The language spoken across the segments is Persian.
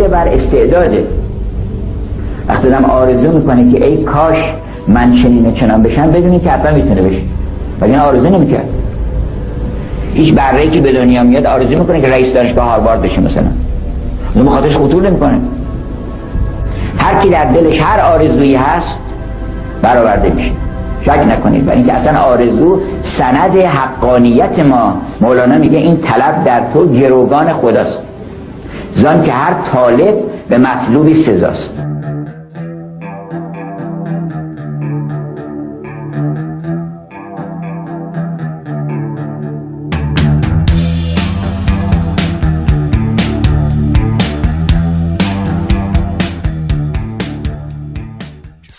دلیل بر استعداده. وقتی دم آرزو می‌کنه که ای کاش من چنین چنان بشم بدونی که حتما می‌تونه بشه. ولی این آرزو نمی‌کرد. هیچ برره که به دنیا میاد آرزو می‌کنه که رئیس دانشگاه هاروارد بشه مثلا. اون خاطرش خطور نمی‌کنه. هر کی در دلش هر آرزویی هست برآورده میشه. شک نکنید. و اینکه اصلا آرزو سند حقانیت ما مولانا میگه این طلب در تو گروگان خداست. زان که هر طالب به مطلوبی سزاست.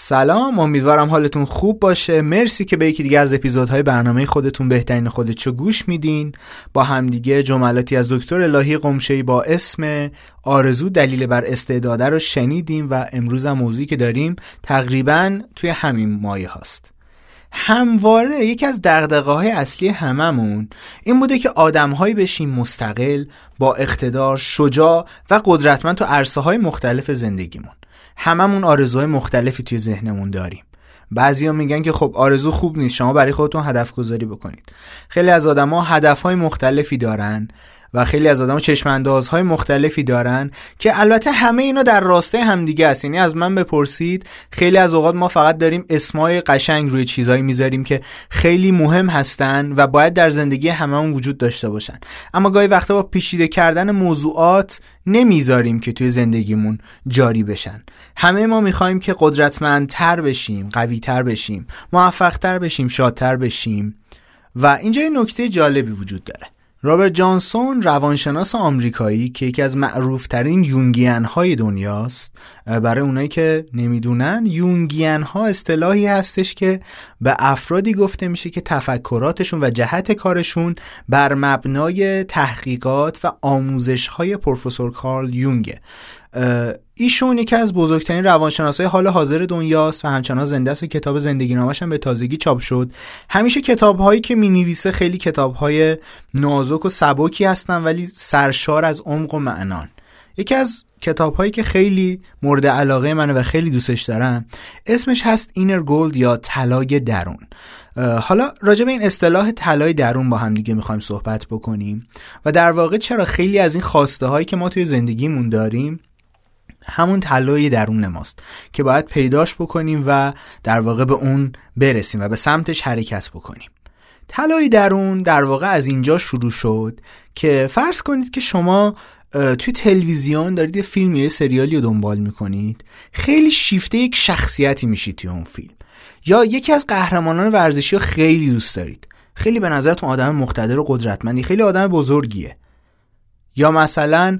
سلام امیدوارم حالتون خوب باشه. مرسی که به یکی دیگه از اپیزودهای برنامه خودتون بهترین خودتو گوش میدین. با همدیگه جملاتی از دکتر الهی قمشهی با اسم آرزو دلیل بر استعداده رو شنیدیم و امروز هم موضوعی که داریم تقریبا توی همین مایه هاست. همواره یکی از دقدقه های اصلی هممون این بوده که آدمهایی بشیم مستقل با اقتدار شجاع و قدرتمند تو عرصه های مختلف زندگیمون. هممون آرزوهای مختلفی توی ذهنمون داریم. بعضیا میگن که خب آرزو خوب نیست شما برای خودتون هدف گذاری بکنید. خیلی از آدما هدفهای مختلفی دارن. و خیلی از آدم چشم های مختلفی دارن که البته همه اینا در راسته همدیگه است. یعنی از من بپرسید خیلی از اوقات ما فقط داریم اسمای قشنگ روی چیزایی می‌ذاریم که خیلی مهم هستن و باید در زندگی هممون وجود داشته باشن. اما گاهی وقتا با پیچیده کردن موضوعات نمی‌ذاریم که توی زندگیمون جاری بشن. همه ما می‌خوایم که قدرتمندتر بشیم قویتر بشیم موفقتر بشیم شادتر بشیم. و اینجا یه نکته جالبی وجود داره. رابرت جانسون روانشناس آمریکایی که یکی از معروفترین یونگیان های دنیاست برای اونایی که نمی‌دونن یونگیان ها اصطلاحی هستش که به افرادی گفته میشه که تفکراتشون و جهت کارشون بر مبنای تحقیقات و آموزش های پروفسور کارل یونگه. ایشون یکی از بزرگترین روانشناسای حال حاضر دنیاست و همچنان زنده است و کتاب زندگی نامش هم به تازگی چاپ شد. همیشه کتاب هایی که می نویسه خیلی کتاب های نازک و سبکی هستن ولی سرشار از عمق و معنان. یکی از کتاب هایی که خیلی مورد علاقه منه و خیلی دوستش دارم اسمش هست اینر گولد یا طلای درون. حالا راجع به این اصطلاح طلای درون با هم دیگه می‌خوایم صحبت بکنیم و در واقع چرا خیلی از این خواسته هایی که ما توی زندگیمون داریم همون طلای درون ماست که باید پیداش بکنیم و در واقع به اون برسیم و به سمتش حرکت بکنیم. طلای درون در واقع از اینجا شروع شد که فرض کنید که شما توی تلویزیون دارید یه فیلم یا سریالی رو دنبال می‌کنید خیلی شیفته یک شخصیتی میشید توی اون فیلم. یا یکی از قهرمانان ورزشی رو خیلی دوست دارید. خیلی به نظرتون آدم مقتدر و قدرتمندی خیلی آدم بزرگیه. یا مثلا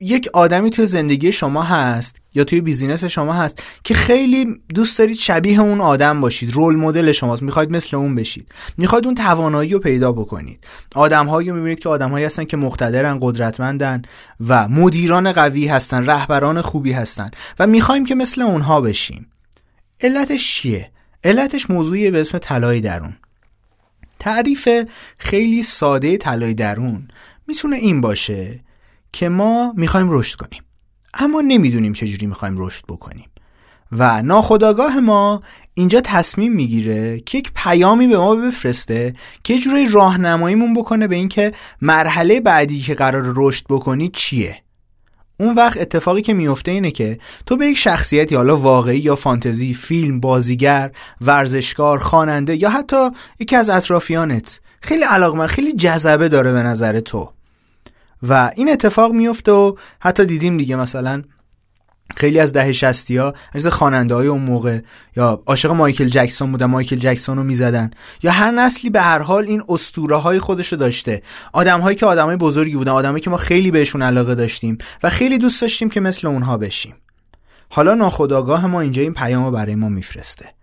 یک آدمی توی زندگی شما هست یا توی بیزینس شما هست که خیلی دوست دارید شبیه اون آدم باشید رول مدل شماست می‌خواید مثل اون بشید. می‌خواید اون توانایی رو پیدا بکنید. آدمهایی رو می‌بینید که آدمهایی هستن که مقتدرن قدرتمندن و مدیران قوی هستن رهبران خوبی هستن و می‌خوایم که مثل اونها بشیم. علتش چیه؟ علتش موضوعی به اسم طلای درون. تعریف خیلی ساده طلای درون می‌تونه این باشه. که ما می‌خوایم رشد کنیم. اما نمی‌دونیم چجوری می‌خوایم رشد بکنیم. و ناخداگاه ما اینجا تصمیم می‌گیره که یک پیامی به ما بفرسته که یه جوری راهنماییمون بکنه به اینکه مرحله بعدی که قرار رشد بکنی چیه. اون وقت اتفاقی که میفته اینه که تو به یک شخصیتی حالا واقعی یا فانتزی فیلم بازیگر ورزشکار خواننده یا حتی یکی از اطرافیانت خیلی علاقمند خیلی جذبه داره به نظر تو. و این اتفاق میفته و حتی دیدیم دیگه مثلا خیلی از ده شستی ها مثل خواننده های اون موقع یا عاشق مایکل جکسون بودن مایکل جکسون رو می‌زدن. یا هر نسلی به هر حال این اسطوره های خودش رو داشته. آدم هایی که آدم های بزرگی بودن آدمایی که ما خیلی بهشون علاقه داشتیم و خیلی دوست داشتیم که مثل اونها بشیم. حالا ناخداگاه ما اینجا این پیام رو برای ما میفرسته.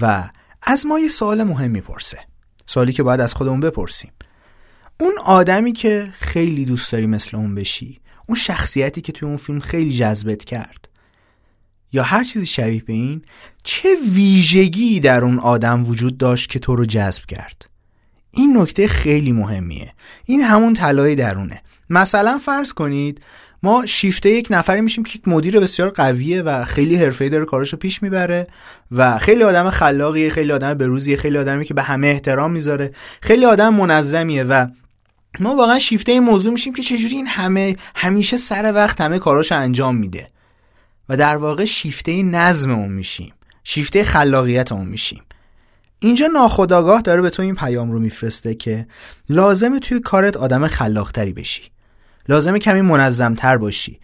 و از ما یه سوال مهم می‌پرسه. سوالی که باید از خودمون بپرسیم. اون آدمی که خیلی دوست داری مثل اون بشی اون شخصیتی که توی اون فیلم خیلی جذبت کرد. یا هر چیزی شبیه به این چه ویژگی در اون آدم وجود داشت که تو رو جذب کرد. این نکته خیلی مهمیه. این همون طلای درونه. مثلا فرض کنید ما شیفته یک نفری میشیم که مدیر بسیار قویه و خیلی حرفه‌ای داره کاراشو پیش می‌بره و خیلی آدم خلاقیه خیلی آدم بروزیه خیلی آدمی که به همه احترام می‌ذاره خیلی آدم منظمیه و ما واقعا شیفته این موضوع میشیم که چجوری این همه همیشه سر وقت همه کاراشو انجام میده. و در واقع شیفته نظم اون میشیم. شیفته خلاقیت اون میشیم. اینجا ناخداگاه داره به تو این پیام رو میفرسته که لازمه توی کارت آدم خلاقتری بشی. لازمه کمی منظمتر باشی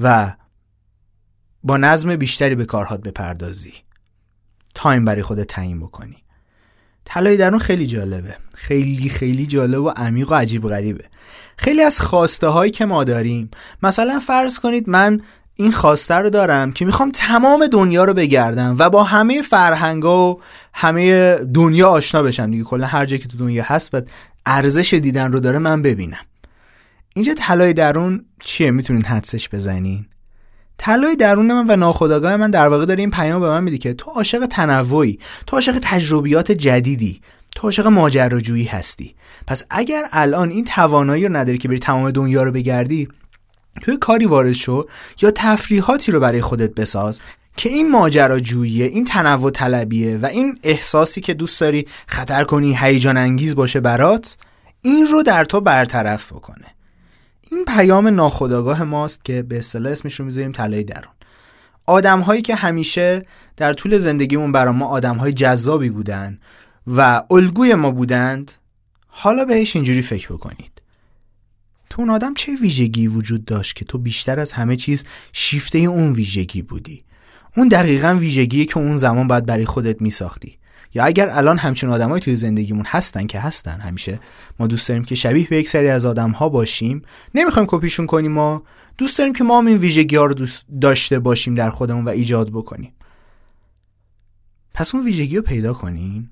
و با نظم بیشتری به کارهات بپردازی. تایم برای خودت تعیین بکنی. طلای درون خیلی جالبه. خیلی خیلی جالب و عمیق و عجیب غریبه. خیلی از خواسته هایی که ما داریم مثلا فرض کنید من این خواسته رو دارم که می‌خوام تمام دنیا رو بگردم و با همه فرهنگا و همه دنیا آشنا بشم دیگه. کلا هر جایی که تو دنیا هست و ارزش دیدن رو داره من ببینم. اینجا طلای درون چیه؟ می‌تونین حدسش بزنین. طلای درون من و ناخودآگاه من در واقع داره این پیام به من میده که تو عاشق تنوعی تو عاشق تجربیات جدیدی تو عاشق ماجراجویی هستی. پس اگر الان این توانایی رو نداری که بری تمام دنیا رو بگردی توی کاری وارد شو یا تفریحاتی رو برای خودت بساز که این ماجراجوییه این تنوع طلبیه و این احساسی که دوست داری خطر کنی هیجان انگیز باشه برات این رو در تو برطرف بکنه. این پیام ناخودآگاه ماست که به اصطلاح اسمش رو می‌ذاریم طلای درون. آدم هایی که همیشه در طول زندگیمون برای ما آدم های جذابی بودن و الگوی ما بودند حالا بهش اینجوری فکر بکنید. تو اون آدم چه ویژگی وجود داشت که تو بیشتر از همه چیز شیفته اون ویژگی بودی؟ اون دقیقا ویژگیه که اون زمان باید برای خودت میساختی. یا اگر الان همچون آدمایی توی زندگیمون هستن که هستن همیشه ما دوست داریم که شبیه به یک سری از آدم ها باشیم. نمی‌خوایم کپیشون کنیم ما دوست داریم که ما هم این ویژگی ها رو دوست داشته باشیم در خودمون و ایجاد بکنیم. پس اون ویژگی رو پیدا کنین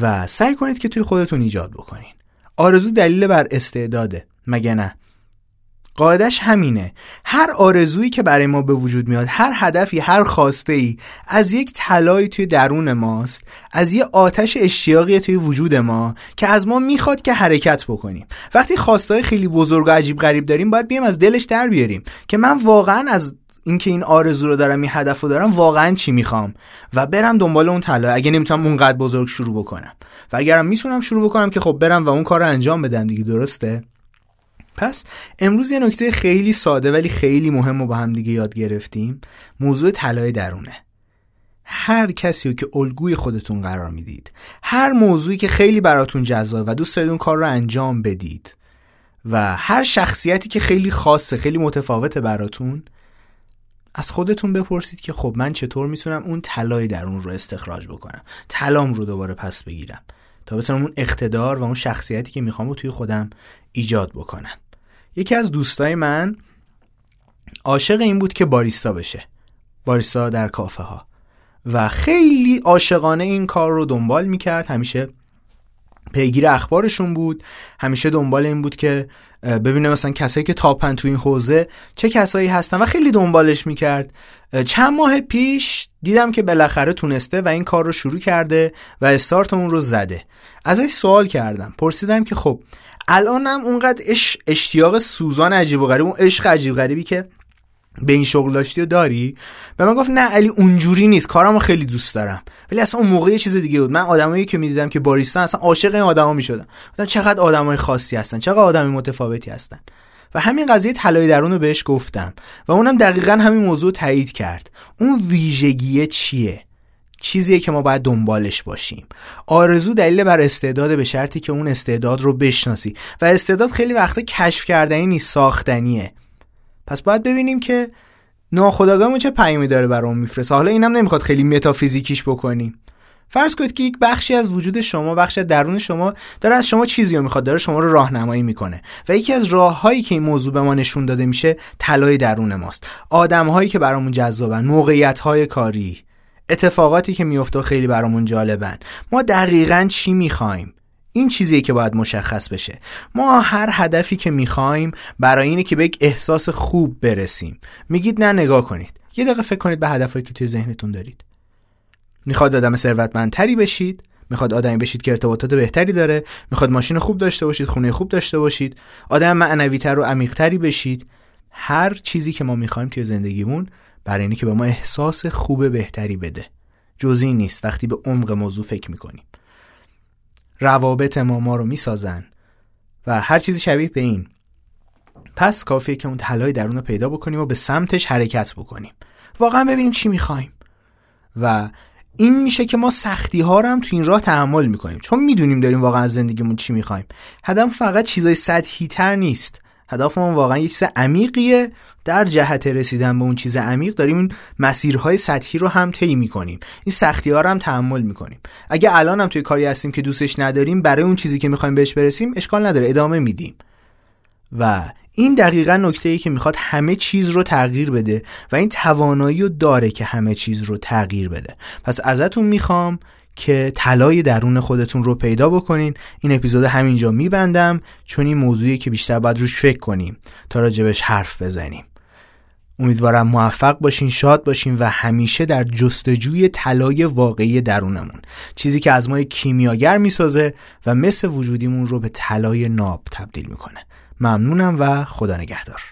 و سعی کنید که توی خودتون ایجاد بکنین. آرزو دلیل بر استعداده مگه نه؟ قاعدش همینه. هر آرزویی که برای ما به وجود میاد هر هدفی هر خواسته ای از یک طلایی توی درون ماست از یه آتش اشتیاقی توی وجود ما که از ما می‌خواد که حرکت بکنیم. وقتی خواسته خیلی بزرگ و عجیب غریب داریم باید بیایم از دلش در بیاریم که من واقعا از اینکه این آرزو رو دارم این هدف رو دارم واقعا چی می‌خوام؟ و برم دنبال اون طلا. اگه نمی‌تونم اونقدر بزرگ شروع بکنم. و اگرم می‌تونم شروع بکنم که خب برم و اون کار رو انجام بدم دیگه درسته؟ پس امروز یه نکته خیلی ساده ولی خیلی مهم رو با هم دیگه یاد گرفتیم. موضوع طلای درونه. هر کسی رو که الگوی خودتون قرار می‌دید هر موضوعی که خیلی براتون جذاب و دوست دارید اون کار رو انجام بدید و هر شخصیتی که خیلی خاصه خیلی متفاوته براتون از خودتون بپرسید که خب من چطور می‌تونم اون طلای درون رو استخراج بکنم؟ طلام رو دوباره پس بگیرم تا بتونم اون اقتدار و اون شخصیتی که می‌خوام رو توی خودم ایجاد بکنم. یکی از دوستای من عاشق این بود که باریستا بشه. باریستا در کافه ها و خیلی عاشقانه این کار رو دنبال می‌کرد. همیشه پیگیر اخبارشون بود. همیشه دنبال این بود که ببینه مثلا کسایی که تاپن تو این حوزه چه کسایی هستن و خیلی دنبالش می‌کرد. چند ماه پیش دیدم که بالاخره تونسته و این کار رو شروع کرده و استارت اون رو زده. ازش سوال کردم. پرسیدم که خب الانم اونقدر اش اشتیاق سوزان عجیب و غریب اون عشق عجیب غریبی که به این شغل داشتی و داری. به من گفت نه علی اونجوری نیست کارمو خیلی دوست دارم. ولی اصلا اون موقع یه چیز دیگه بود. من آدمایی که می‌دیدم که باریستان اصلا عاشق این آدما می‌شدم. گفتم چقدر آدمای خاصی هستن چقدر آدمی متفاوتی هستن. و همین قضیه طلای درون رو بهش گفتم. و اونم دقیقا همین موضوع تایید کرد. اون ویژگیه چیه؟ چیزیه که ما باید دنبالش باشیم. آرزو دلیل بر استعداد به شرطی که اون استعداد رو بشناسی. و استعداد خیلی وقتا کشف کردنی نیست ساختنیه. پس باید ببینیم که ناخداگاهمون چه پیامی داره برامون میفرسته. حالا اینم نمی‌خواد خیلی متافیزیکیش بکنیم. فرض کنید که یک بخشی از وجود شما بخش درون شما داره از شما چیزی رو می‌خواد داره شما رو راهنمایی می‌کنه. و یکی از راههایی که این موضوع به ما نشون داده میشه طلای درون ماست. آدمهایی که برامون جذابن موقعیت های کاری. اتفاقاتی که میفته خیلی برامون جالبن. ما دقیقا چی می‌خوایم؟ این چیزیه که باید مشخص بشه. ما هر هدفی که می‌خوایم برای اینه که به یک احساس خوب برسیم. میگید نه نگاه کنید. یه دقیقه فکر کنید به هدفهایی که توی ذهنتون دارید. می‌خواد آدم ثروتمندتری بشید می‌خواد آدمی بشید که ارتباطات بهتری داره می‌خواد ماشین خوب داشته باشید خونه خوب داشته باشید آدم معنویتر و عمیقتری بشید. هر چیزی که ما می‌خوایم توی زندگیمون برای اینکه به ما احساس خوب بهتری بده. جز این نیست. وقتی به عمق موضوع فکر می‌کنیم. روابط ما ما رو می‌سازن و هر چیزی شبیه به این. پس کافیه که اون طلای درون رو پیدا بکنیم و به سمتش حرکت بکنیم. واقعا ببینیم چی می‌خوایم. و این میشه که ما سختی ها رو هم تو این راه تحمل می‌کنیم. چون می‌دونیم داریم واقعا زندگیمون چی می‌خوایم. هدف فقط چیزای سطحی تر نیست. هدفمون واقعا یه چیز عمیقیه. در جهت رسیدن به اون چیز عمیق داریم این مسیرهای سطحی رو هم طی می‌کنیم. این سختی ها رو هم تحمل می‌کنیم. اگه الان هم توی کاری هستیم که دوستش نداریم برای اون چیزی که می‌خوایم بهش برسیم اشکال نداره ادامه میدیم. و این دقیقا نکته ای که می‌خواد همه چیز رو تغییر بده و این توانایی رو داره که همه چیز رو تغییر بده. پس ازتون می‌خوام که طلای درون خودتون رو پیدا بکنین. این اپیزود همینجا میبندم. چون این موضوعی که بیشتر باید روش فکر کنیم تا راجبش حرف بزنیم. امیدوارم موفق باشین شاد باشین و همیشه در جستجوی طلای واقعی درونمون. چیزی که از ما کیمیاگر می‌سازه و مثل وجودیمون رو به طلای ناب تبدیل می‌کنه. ممنونم و خدا نگهدار.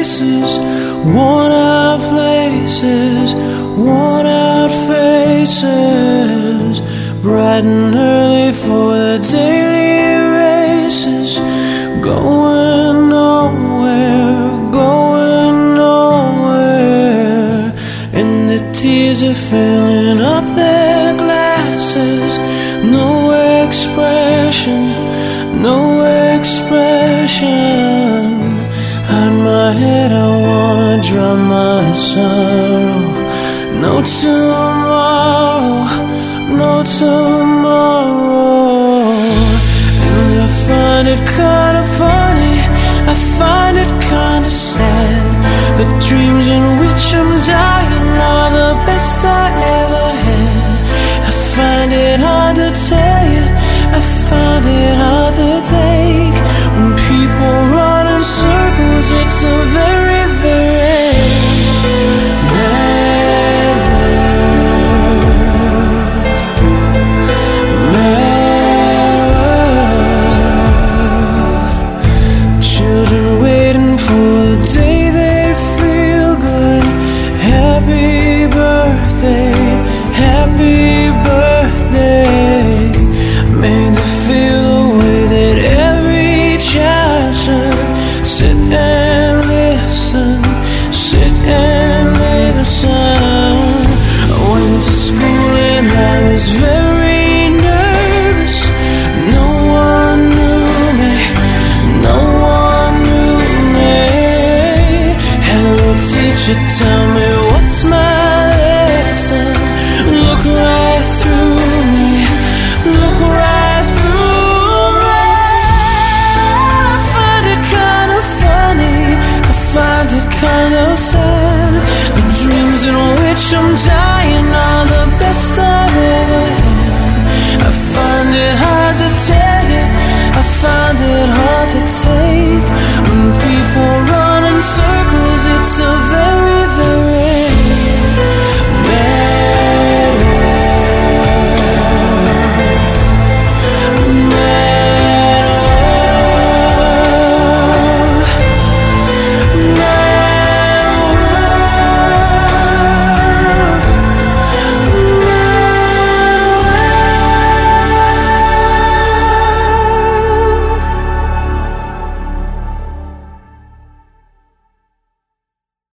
Faces, worn out places, worn out faces, bright and early for the daily races, going nowhere, going nowhere, and the tears are filling up their glasses, no expression no expression. Drown my sorrow. No tomorrow, no tomorrow. And I find it kinda funny, I find it kinda sad. The dreams in which I'm dying